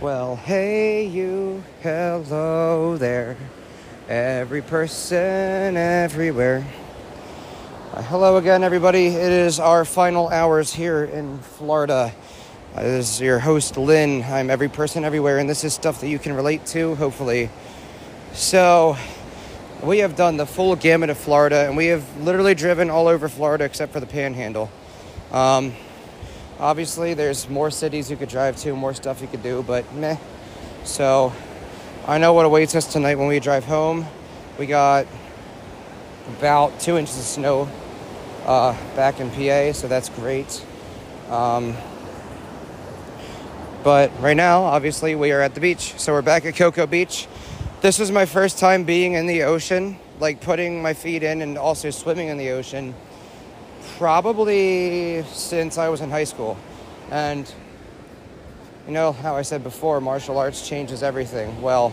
Well, hey, you, hello there. Every person, everywhere. Uh, hello again, everybody. It is our final hours here in Florida. Uh, this is your host, Lynn. I'm every person, everywhere, and this is stuff that you can relate to, hopefully. So, we have done the full gamut of Florida, and we have literally driven all over Florida except for the panhandle. Um, Obviously, there's more cities you could drive to, more stuff you could do, but meh. So, I know what awaits us tonight when we drive home. We got about two inches of snow uh, back in PA, so that's great. Um, but right now, obviously, we are at the beach. So we're back at Cocoa Beach. This was my first time being in the ocean, like putting my feet in and also swimming in the ocean probably since I was in high school. And you know how I said before, martial arts changes everything. Well,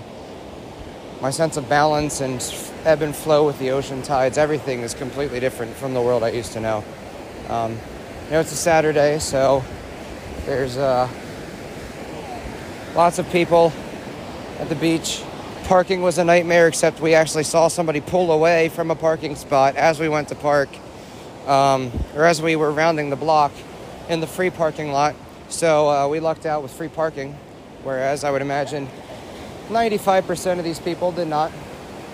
my sense of balance and ebb and flow with the ocean tides, everything is completely different from the world I used to know. Um, you know, it's a Saturday, so there's uh, lots of people at the beach. Parking was a nightmare, except we actually saw somebody pull away from a parking spot as we went to park um, or as we were rounding the block in the free parking lot. So uh, we lucked out with free parking, whereas I would imagine 95% of these people did not.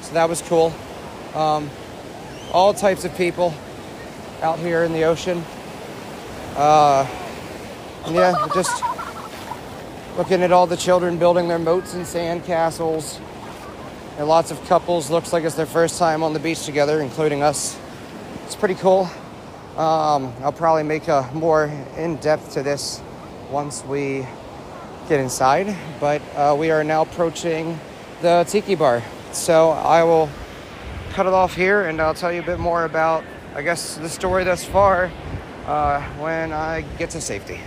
So that was cool. Um, all types of people out here in the ocean. Uh, yeah, just looking at all the children building their moats and sand castles. And lots of couples looks like it's their first time on the beach together, including us. It's pretty cool. Um, I'll probably make a more in depth to this once we get inside. But uh, we are now approaching the tiki bar. So I will cut it off here and I'll tell you a bit more about, I guess, the story thus far uh, when I get to safety.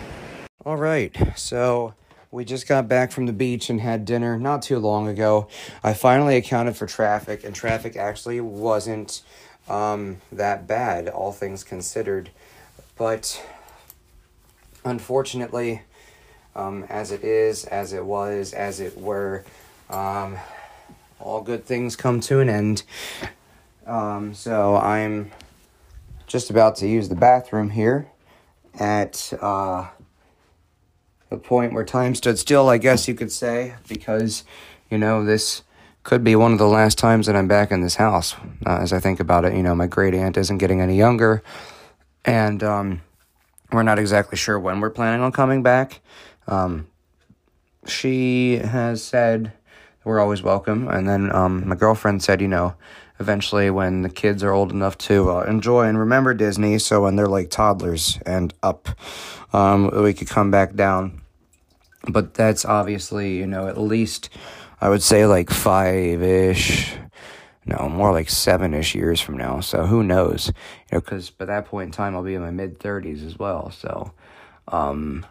All right. So we just got back from the beach and had dinner not too long ago. I finally accounted for traffic, and traffic actually wasn't um, that bad, all things considered. But unfortunately, um, as it is, as it was, as it were, um, all good things come to an end. Um, so I'm just about to use the bathroom here at uh, the point where time stood still, I guess you could say, because, you know, this could be one of the last times that I'm back in this house. Uh, as I think about it, you know, my great aunt isn't getting any younger, and um, we're not exactly sure when we're planning on coming back. Um, she has said we're always welcome, and then um, my girlfriend said, you know, eventually when the kids are old enough to uh, enjoy and remember Disney, so when they're like toddlers and up, um, we could come back down. But that's obviously, you know, at least I would say like five ish, no, more like seven ish years from now. So who knows? You know, because by that point in time, I'll be in my mid 30s as well. So, um,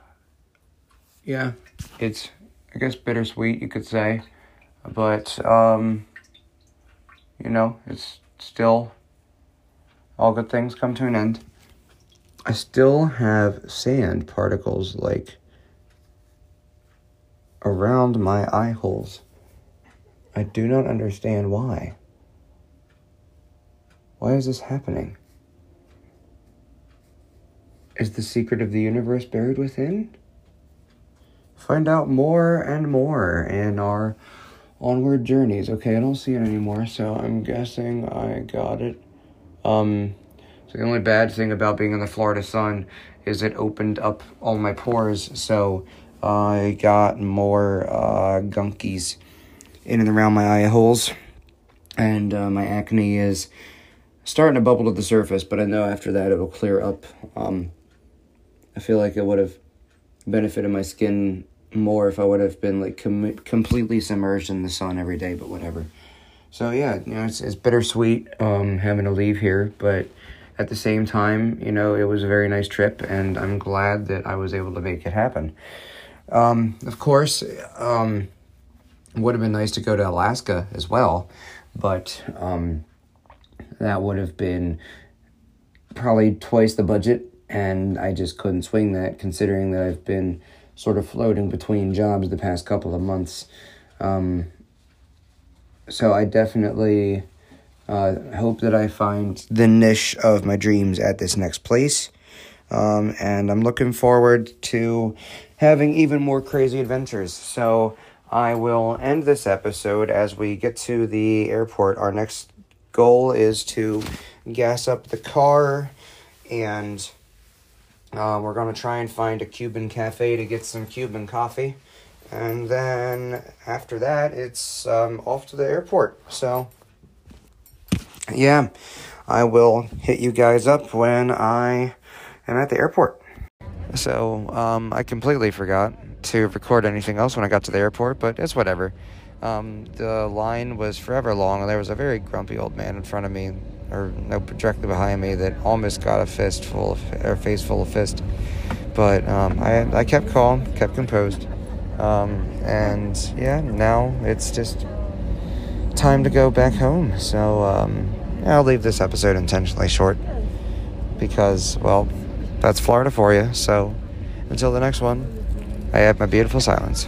yeah, it's, I guess, bittersweet, you could say. But, um, you know, it's still all good things come to an end. I still have sand particles like around my eye holes. I do not understand why. Why is this happening? Is the secret of the universe buried within? Find out more and more in our onward journeys. Okay, I don't see it anymore, so I'm guessing I got it. Um, so the only bad thing about being in the Florida sun is it opened up all my pores, so I got more uh, gunkies in and around my eye holes, and uh, my acne is starting to bubble to the surface. But I know after that it will clear up. Um, I feel like it would have benefited my skin more if I would have been like com- completely submerged in the sun every day. But whatever. So yeah, you know, it's it's bittersweet um, having to leave here, but at the same time, you know, it was a very nice trip, and I'm glad that I was able to make it happen. Um, of course, um, would have been nice to go to Alaska as well, but um, that would have been probably twice the budget, and I just couldn't swing that considering that I've been sort of floating between jobs the past couple of months. Um, so I definitely uh, hope that I find the niche of my dreams at this next place. Um, and I'm looking forward to having even more crazy adventures. So I will end this episode as we get to the airport. Our next goal is to gas up the car and uh, we're going to try and find a Cuban cafe to get some Cuban coffee. And then after that, it's um, off to the airport. So, yeah, I will hit you guys up when I am at the airport. So, um, I completely forgot to record anything else when I got to the airport, but it's whatever. Um, the line was forever long, and there was a very grumpy old man in front of me, or no, directly behind me, that almost got a fist full of, or face full of fist. But um, I, I kept calm, kept composed, um, and yeah, now it's just time to go back home. So um, I'll leave this episode intentionally short because, well, that's Florida for you. So until the next one, I have my beautiful silence.